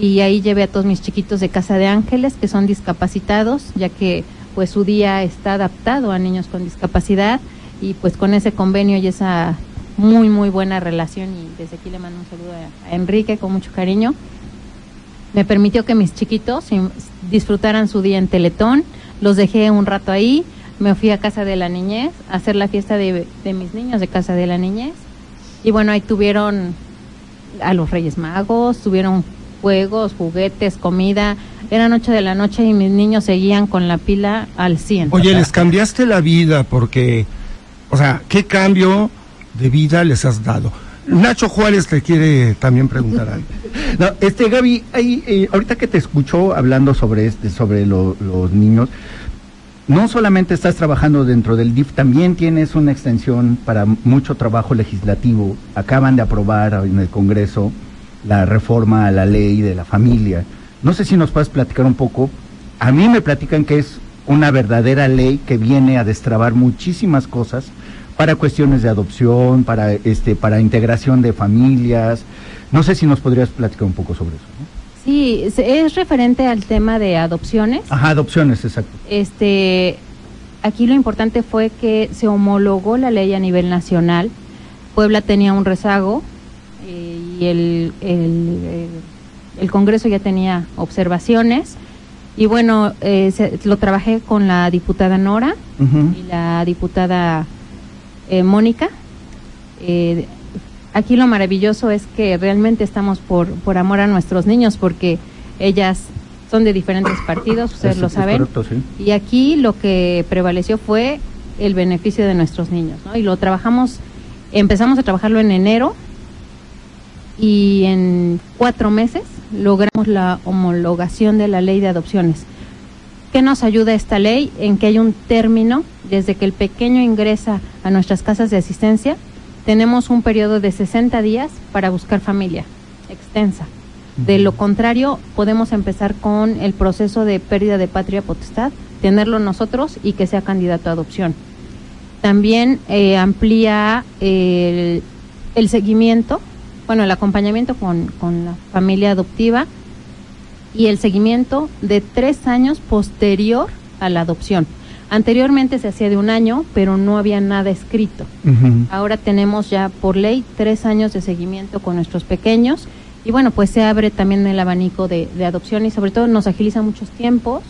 y ahí llevé a todos mis chiquitos de Casa de Ángeles, que son discapacitados, ya que pues su día está adaptado a niños con discapacidad, y pues con ese convenio y esa muy muy buena relación, y desde aquí le mando un saludo a, a Enrique con mucho cariño, me permitió que mis chiquitos disfrutaran su día en Teletón, los dejé un rato ahí, me fui a casa de la niñez a hacer la fiesta de, de mis niños de casa de la niñez. Y bueno, ahí tuvieron a los Reyes Magos, tuvieron juegos, juguetes, comida, era noche de la noche y mis niños seguían con la pila al 100. Oye, les cambiaste la vida porque, o sea, ¿qué cambio de vida les has dado? Nacho Juárez te quiere también preguntar algo. No, este Gaby, ahí, eh, ahorita que te escucho hablando sobre este, sobre lo- los niños, no solamente estás trabajando dentro del DIF, también tienes una extensión para mucho trabajo legislativo. Acaban de aprobar en el Congreso la reforma a la ley de la familia. No sé si nos puedes platicar un poco. A mí me platican que es una verdadera ley que viene a destrabar muchísimas cosas para cuestiones de adopción, para este, para integración de familias. No sé si nos podrías platicar un poco sobre eso. ¿no? Sí, es referente al tema de adopciones. Ajá, adopciones, exacto. Este, aquí lo importante fue que se homologó la ley a nivel nacional. Puebla tenía un rezago eh, y el, el, el- Congreso ya tenía observaciones. Y bueno, eh, se- lo trabajé con la diputada Nora y la diputada eh, Mónica. Eh, aquí lo maravilloso es que realmente estamos por, por amor a nuestros niños porque ellas son de diferentes partidos, ustedes Es- lo saben. correcto, sí. Y aquí lo que prevaleció fue el beneficio de nuestros niños, ¿no? Y lo trabajamos, empezamos a trabajarlo en enero y en cuatro meses logramos la homologación de la ley de adopciones. ¿Qué nos ayuda esta ley? En que hay un término, desde que el pequeño ingresa a nuestras casas de asistencia, tenemos un periodo de 60 días para buscar familia extensa. De lo contrario, podemos empezar con el proceso de pérdida de patria potestad, tenerlo nosotros y que sea candidato a adopción. También eh, amplía el, el seguimiento, bueno, el acompañamiento con, con la familia adoptiva y el seguimiento de tres años posterior a la adopción. Anteriormente se hacía de un año, pero no había nada escrito. Ahora tenemos ya por ley tres años de seguimiento con nuestros pequeños y bueno, pues se abre también el abanico de, de adopción y sobre todo nos agiliza muchos tiempos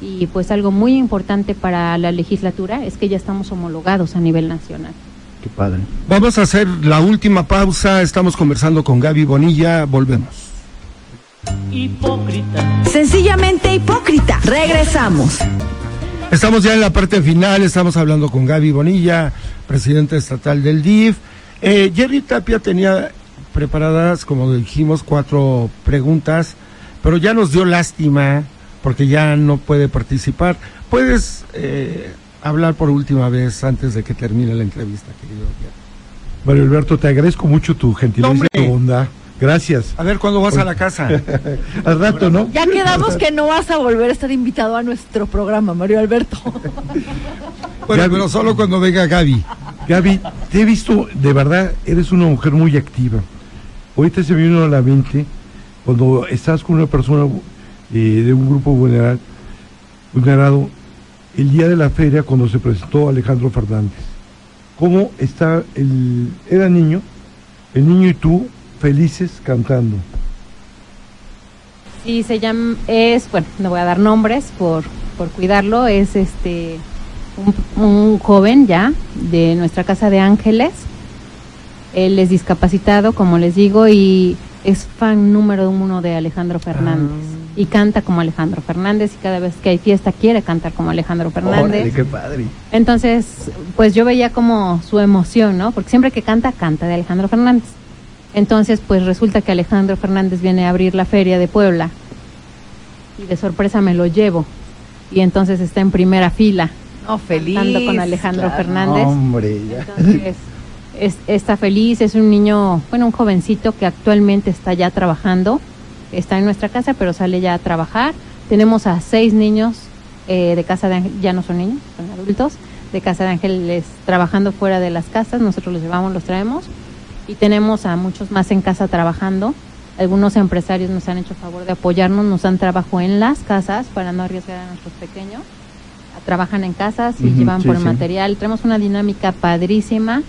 y pues algo muy importante para la legislatura es que ya estamos homologados a nivel nacional. Qué padre. Vamos a hacer la última pausa. Estamos conversando con Gaby Bonilla. Volvemos. Hipócrita. Sencillamente hipócrita. Regresamos. Estamos ya en la parte final. Estamos hablando con Gaby Bonilla, presidente estatal del DIF. Eh, Jerry Tapia tenía preparadas, como dijimos, cuatro preguntas, pero ya nos dio lástima porque ya no puede participar. ¿Puedes eh, hablar por última vez antes de que termine la entrevista, querido? Mario Alberto, te agradezco mucho tu gentileza y tu bondad. Gracias. A ver, ¿cuándo vas a la casa? Al rato, ¿no? Ya quedamos que no vas a volver a estar invitado a nuestro programa, Mario Alberto. Bueno, Gaby. pero solo cuando venga Gaby. Gaby, te he visto, de verdad, eres una mujer muy activa. Ahorita se me vino a la mente cuando estás con una persona eh, de un grupo vulneral- vulnerado el día de la feria cuando se presentó Alejandro Fernández. ¿Cómo está el... Era niño, el niño y tú felices cantando. Sí, se llama, es, bueno, no voy a dar nombres por, por cuidarlo, es este un, un joven ya de nuestra casa de ángeles. Él es discapacitado, como les digo, y es fan número uno de Alejandro Fernández. Y canta como Alejandro Fernández, y cada vez que hay fiesta quiere cantar como Alejandro Fernández. Órale, qué padre. Entonces, pues yo veía como su emoción, ¿no? Porque siempre que canta, canta de Alejandro Fernández. Entonces, pues resulta que Alejandro Fernández viene a abrir la feria de Puebla y de sorpresa me lo llevo. Y entonces está en primera fila, No, feliz. cantando con Alejandro claro. Fernández. Hombre, ya. Entonces, es- está feliz, es un niño, bueno, un jovencito que actualmente está ya trabajando, está en nuestra casa, pero sale ya a trabajar. Tenemos a seis niños eh, de Casa de Ángeles, ya no son niños, son adultos, de Casa de Ángeles trabajando fuera de las casas, nosotros los llevamos, los traemos. Y tenemos a muchos más en casa trabajando. Algunos empresarios nos han hecho favor de apoyarnos, nos dan trabajo en las casas para no arriesgar a nuestros pequeños. Trabajan en casas y llevan sí, por sí. material. Tenemos una dinámica padrísima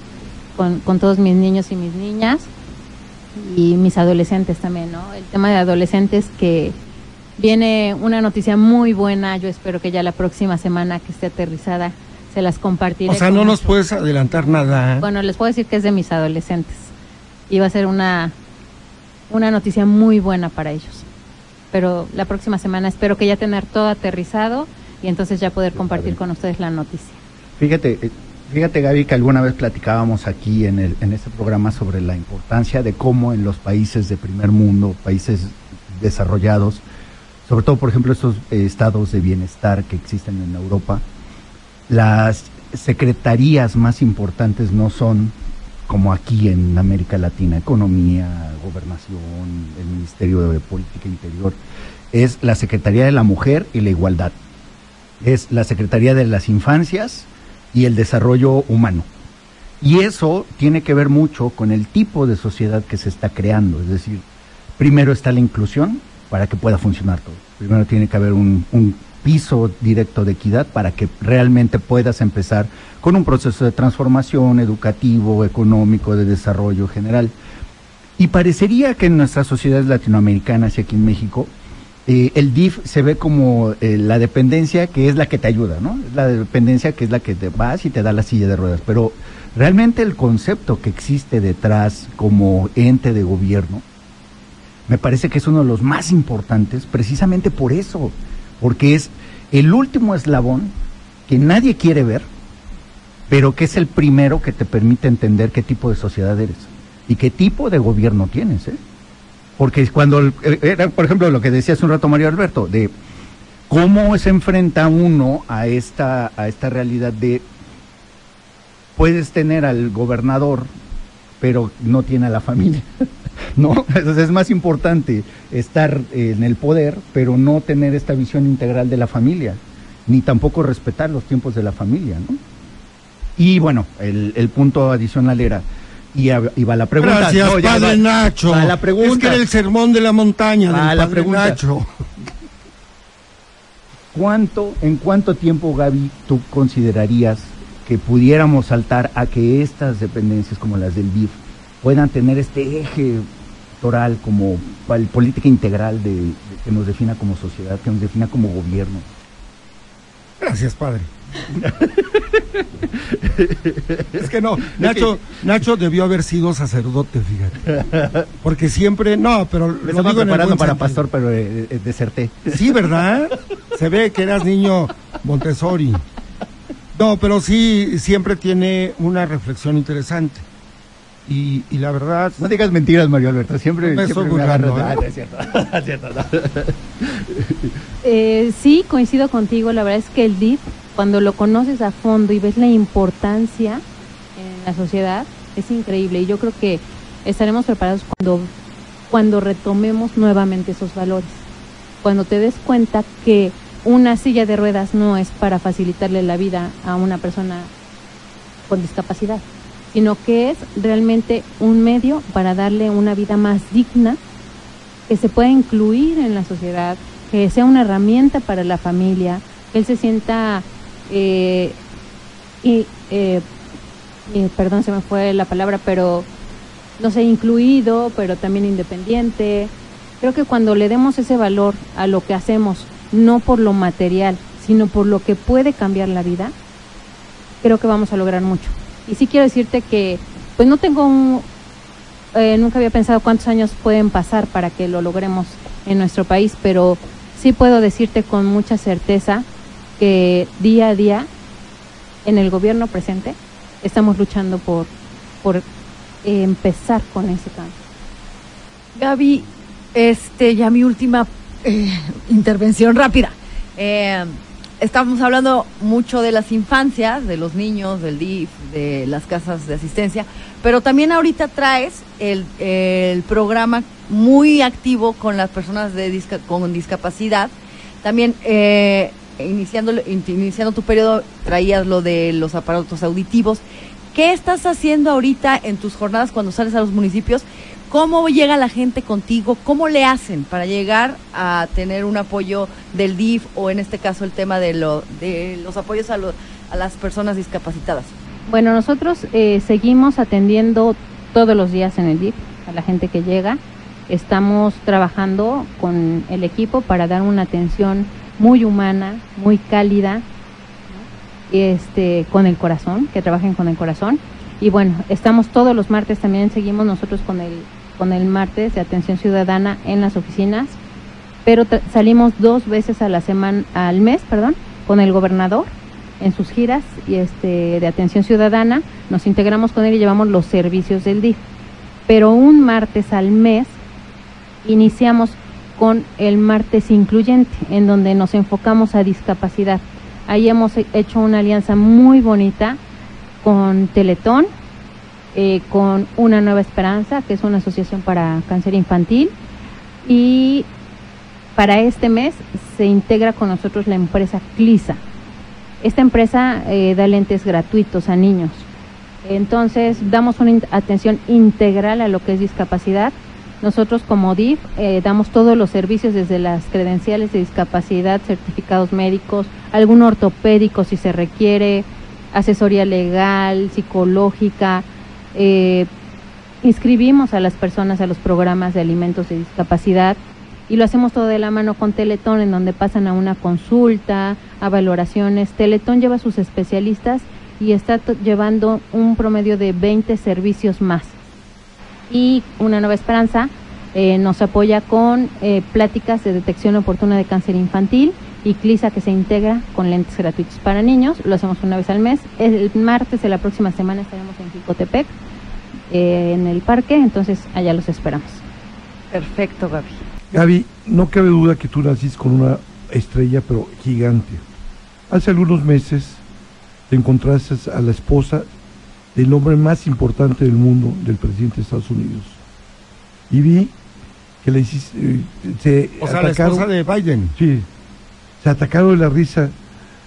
con, con todos mis niños y mis niñas y mis adolescentes también, ¿no? El tema de adolescentes que viene una noticia muy buena, yo espero que ya la próxima semana que esté aterrizada se las compartiré. O sea, no nos puedes adelantar nada. ¿eh? Bueno, les puedo decir que es de mis adolescentes y va a ser una, una noticia muy buena para ellos. Pero la próxima semana espero que ya tener todo aterrizado y entonces ya poder compartir con ustedes la noticia. Fíjate, eh, fíjate Gaby que alguna vez platicábamos aquí en, el, en este programa sobre la importancia de cómo en los países de primer mundo, países desarrollados, sobre todo por ejemplo estos eh, estados de bienestar que existen en Europa, las secretarías más importantes no son como aquí en América Latina, economía, gobernación, el Ministerio de Política Interior, es la Secretaría de la Mujer y la Igualdad es la Secretaría de las Infancias y el Desarrollo Humano. Y eso tiene que ver mucho con el tipo de sociedad que se está creando. Es decir, primero está la inclusión para que pueda funcionar todo. Primero tiene que haber un, piso directo de equidad para que realmente puedas empezar con un proceso de transformación educativo, económico, de desarrollo general. Y parecería que en nuestras sociedades latinoamericanas y aquí en México, eh, el DIF se ve como eh, la dependencia que es la que te ayuda, ¿no? La dependencia que es la que te vas y te da la silla de ruedas. Pero realmente el concepto que existe detrás como ente de gobierno, me parece que es uno de los más importantes precisamente por eso, porque es el último eslabón que nadie quiere ver, pero que es el primero que te permite entender qué tipo de sociedad eres y qué tipo de gobierno tienes, ¿eh? Porque cuando, eh, era por ejemplo lo que decía hace un rato Mario Alberto, de cómo se enfrenta uno a esta, a esta realidad de, puedes tener al gobernador pero no tiene a la familia. ¿No? Entonces es más importante estar en el poder, pero no tener esta visión integral de la familia, ni tampoco respetar los tiempos de la familia, ¿no? Y bueno, el, el punto adicional era, y, a- y va la pregunta. Gracias, No, ya padre va- Nacho. va la pregunta. Es que era el sermón de la montaña Va del la padre pregunta. Nacho. ¿Cuánto, en cuánto tiempo, Gaby, tú considerarías que pudiéramos saltar a que estas dependencias como las del DIF puedan tener este eje toral como política integral de, de- que nos defina como sociedad, que nos defina como gobierno? Gracias, padre. es que no, Nacho, Nacho debió haber sido sacerdote, fíjate. Porque siempre, no, pero Me lo digo en el buen para sentido. pastor, pero eh, eh, deserté. Sí, ¿verdad? Se ve que eras niño Montessori. No, pero sí, siempre tiene una reflexión interesante. Y, y la verdad, No digas mentiras, Mario Alberto. Siempre, No me siempre estoy me agarras burlando, de- ¿eh? Ah, no es cierto. Es cierto, no. Eh, sí, coincido contigo. La verdad es que el DIF, cuando lo conoces a fondo y ves la importancia en la sociedad, es increíble. Y yo creo que estaremos preparados cuando, cuando retomemos nuevamente esos valores. Cuando te des cuenta que una silla de ruedas no es para facilitarle la vida a una persona con discapacidad, sino que es realmente un medio para darle una vida más digna que se pueda incluir en la sociedad, que sea una herramienta para la familia, que él se sienta, eh, y, eh, perdón, se me fue la palabra, pero no sé, incluido, pero también independiente. Creo que cuando le demos ese valor a lo que hacemos, no por lo material, sino por lo que puede cambiar la vida, creo que vamos a lograr mucho. Y sí quiero decirte que, pues no tengo un, eh, nunca había pensado cuántos años pueden pasar para que lo logremos en nuestro país, pero sí puedo decirte con mucha certeza que día a día en el gobierno presente estamos luchando por, por eh, empezar con ese cambio. Gaby, este, ya mi última eh, intervención rápida. Eh, estamos hablando mucho de las infancias, de los niños, del DIF, de las casas de asistencia, pero también ahorita traes el, el programa muy activo con las personas de con discapacidad. También eh, iniciando, iniciando tu periodo traías lo de los aparatos auditivos. ¿Qué estás haciendo ahorita en tus jornadas cuando sales a los municipios? ¿Cómo llega la gente contigo? ¿Cómo le hacen para llegar a tener un apoyo del DIF o en este caso el tema de, lo, de los apoyos a, lo- a las personas discapacitadas? Bueno, nosotros eh, seguimos atendiendo todos los días en el DIF a la gente que llega. Estamos trabajando con el equipo para dar una atención muy humana, muy cálida, este, con el corazón, que trabajen con el corazón. Y bueno, estamos todos los martes también, seguimos nosotros con el, con el martes de atención ciudadana en las oficinas, pero salimos dos veces a la semana, al mes, perdón, con el gobernador en sus giras y este de atención ciudadana, nos integramos con él y llevamos los servicios del DIF. Pero un martes al mes iniciamos con el martes incluyente, en donde nos enfocamos a discapacidad. Ahí hemos he- hecho una alianza muy bonita con Teletón, eh, con Una Nueva Esperanza, que es una asociación para cáncer infantil, y para este mes se integra con nosotros la empresa CLISA. Esta empresa eh, da lentes gratuitos a niños. Entonces, damos una atención integral a lo que es discapacidad. Nosotros como DIF eh, damos todos los servicios desde las credenciales de discapacidad, certificados médicos, algún ortopédico si se requiere, asesoría legal, psicológica. Eh, inscribimos a las personas a los programas de alimentos de discapacidad y lo hacemos todo de la mano con Teletón, en donde pasan a una consulta, a valoraciones. Teletón lleva sus especialistas y está llevando un promedio de 20 servicios más. Y Una Nueva Esperanza eh, nos apoya con eh, pláticas de detección oportuna de cáncer infantil y CLISA que se integra con lentes gratuitos para niños. Lo hacemos una vez al mes. El martes de la próxima semana estaremos en Jicotepec, eh, en el parque, entonces allá los esperamos. Perfecto, Gaby. Gaby, no cabe duda que tú naciste con una estrella, pero gigante. Hace algunos meses te encontraste a la esposa del hombre más importante del mundo, del presidente de Estados Unidos. Y vi que le hiciste, eh, se O sea, la esposa de Biden. Sí, se atacaron de la risa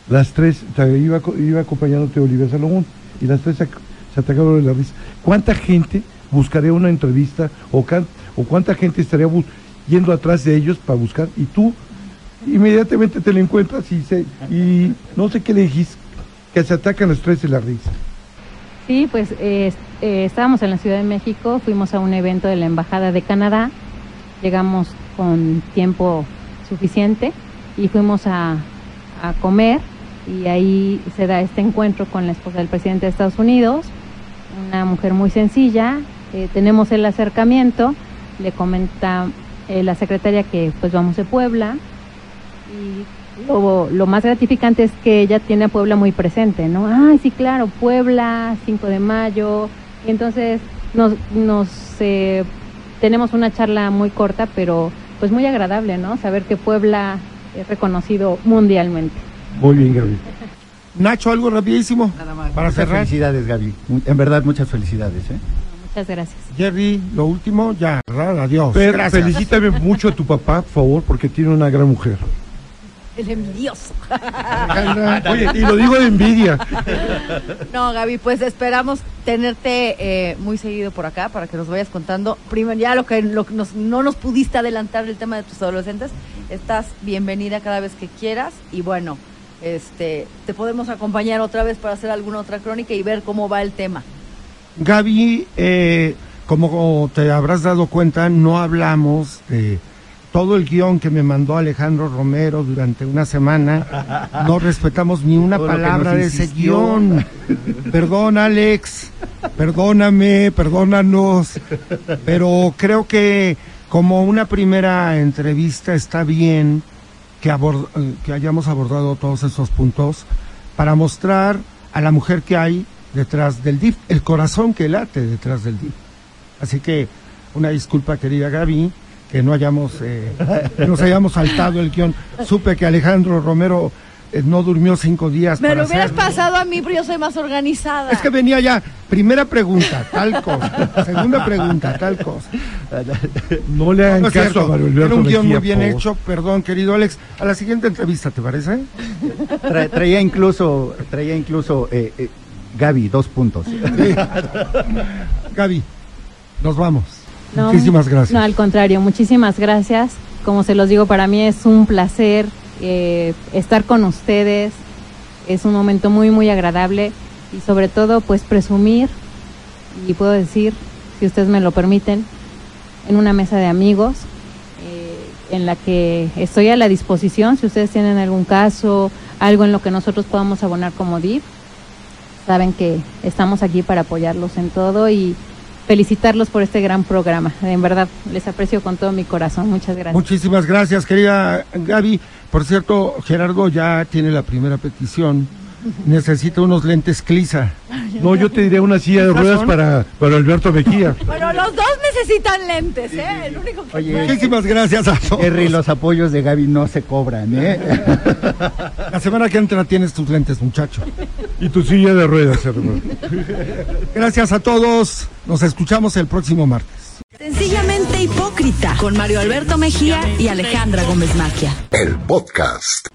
las tres, iba, iba acompañándote Olivia Salomón, y las tres se, ac- se atacaron de la risa. ¿Cuánta gente buscaría una entrevista o, can- o cuánta gente estaría yendo atrás de ellos para buscar? Y tú inmediatamente te lo encuentras y, se, y no sé qué le dijiste, que se atacan los tres de la risa. Sí, pues eh, estábamos en la Ciudad de México, fuimos a un evento de la Embajada de Canadá, llegamos con tiempo suficiente y fuimos a, a comer y ahí se da este encuentro con la esposa del presidente de Estados Unidos, una mujer muy sencilla, eh, tenemos el acercamiento, le comenta eh, la secretaria que pues vamos de Puebla y lo, lo más gratificante es que ella tiene a Puebla muy presente, ¿no? Ay, sí, claro, Puebla, 5 de mayo. Y entonces nos, nos eh, tenemos una charla muy corta, pero pues muy agradable, ¿no? Saber que Puebla es reconocido mundialmente. Muy bien, Gabriel. Nacho, algo rapidísimo Nada más. para muchas cerrar. felicidades, Gaby. En verdad, muchas felicidades. ¿eh? Muchas gracias. Jerry, lo último, ya, ¿verdad? Adiós. Pero Gracias. felicítame mucho a tu papá, por favor, porque tiene una gran mujer. El envidioso. Oye, y lo digo de envidia. No, Gaby, pues esperamos tenerte eh, muy seguido por acá para que nos vayas contando. Primero, ya lo que, lo que nos- no nos pudiste adelantar el tema de tus adolescentes, estás bienvenida cada vez que quieras y bueno, este, te podemos acompañar otra vez para hacer alguna otra crónica y ver cómo va el tema. Gaby, eh, como te habrás dado cuenta, no hablamos de todo el guion que me mandó Alejandro Romero durante una semana. No respetamos ni una Todo palabra de ese guion. Perdón, Alex. Perdóname, perdónanos. Pero creo que como una primera entrevista está bien que, abord- que hayamos abordado todos esos puntos para mostrar a la mujer que hay detrás del DIF, el corazón que late detrás del DIF. Así que una disculpa, querida Gaby, que no hayamos, eh, que nos hayamos saltado el guion. Supe que Alejandro Romero eh, no durmió cinco días. Me para lo hubieras pasado a mí, pero yo soy más organizada. Es que venía ya, primera pregunta, tal cosa. Segunda pregunta, tal cosa. No le hagan No es caso cierto, a Mario Alberto Era un guion muy bien por hecho, perdón, querido Alex. A la siguiente entrevista, ¿te parece? Tra- traía incluso, traía incluso eh, eh, Gaby, dos puntos. Gaby, nos vamos. No, Muchísimas gracias. No, al contrario, muchísimas gracias. Como se los digo, para mí es un placer eh, estar con ustedes. Es un momento muy, muy agradable y sobre todo, pues presumir y puedo decir, si ustedes me lo permiten, en una mesa de amigos eh, en la que estoy a la disposición. Si ustedes tienen algún caso, algo en lo que nosotros podamos abonar como DIF, saben que estamos aquí para apoyarlos en todo y felicitarlos por este gran programa. En verdad, les aprecio con todo mi corazón. Muchas gracias. Muchísimas gracias, querida Gaby. Por cierto, Gerardo ya tiene la primera petición. Necesita unos lentes Clisa. No, yo te diré una silla de ¿Estas ruedas son? para, para Alberto Mejía. Bueno, los dos necesitan lentes, ¿eh? El único que... Oye, Muchísimas gracias a todos. Jerry, los apoyos de Gaby no se cobran, ¿eh? La semana que entra tienes tus lentes, muchacho. Y tu silla de ruedas, hermano. Gracias a todos. Nos escuchamos el próximo martes. Sencillamente hipócrita con Mario Alberto Mejía y Alejandra Gómez Maquia. El podcast.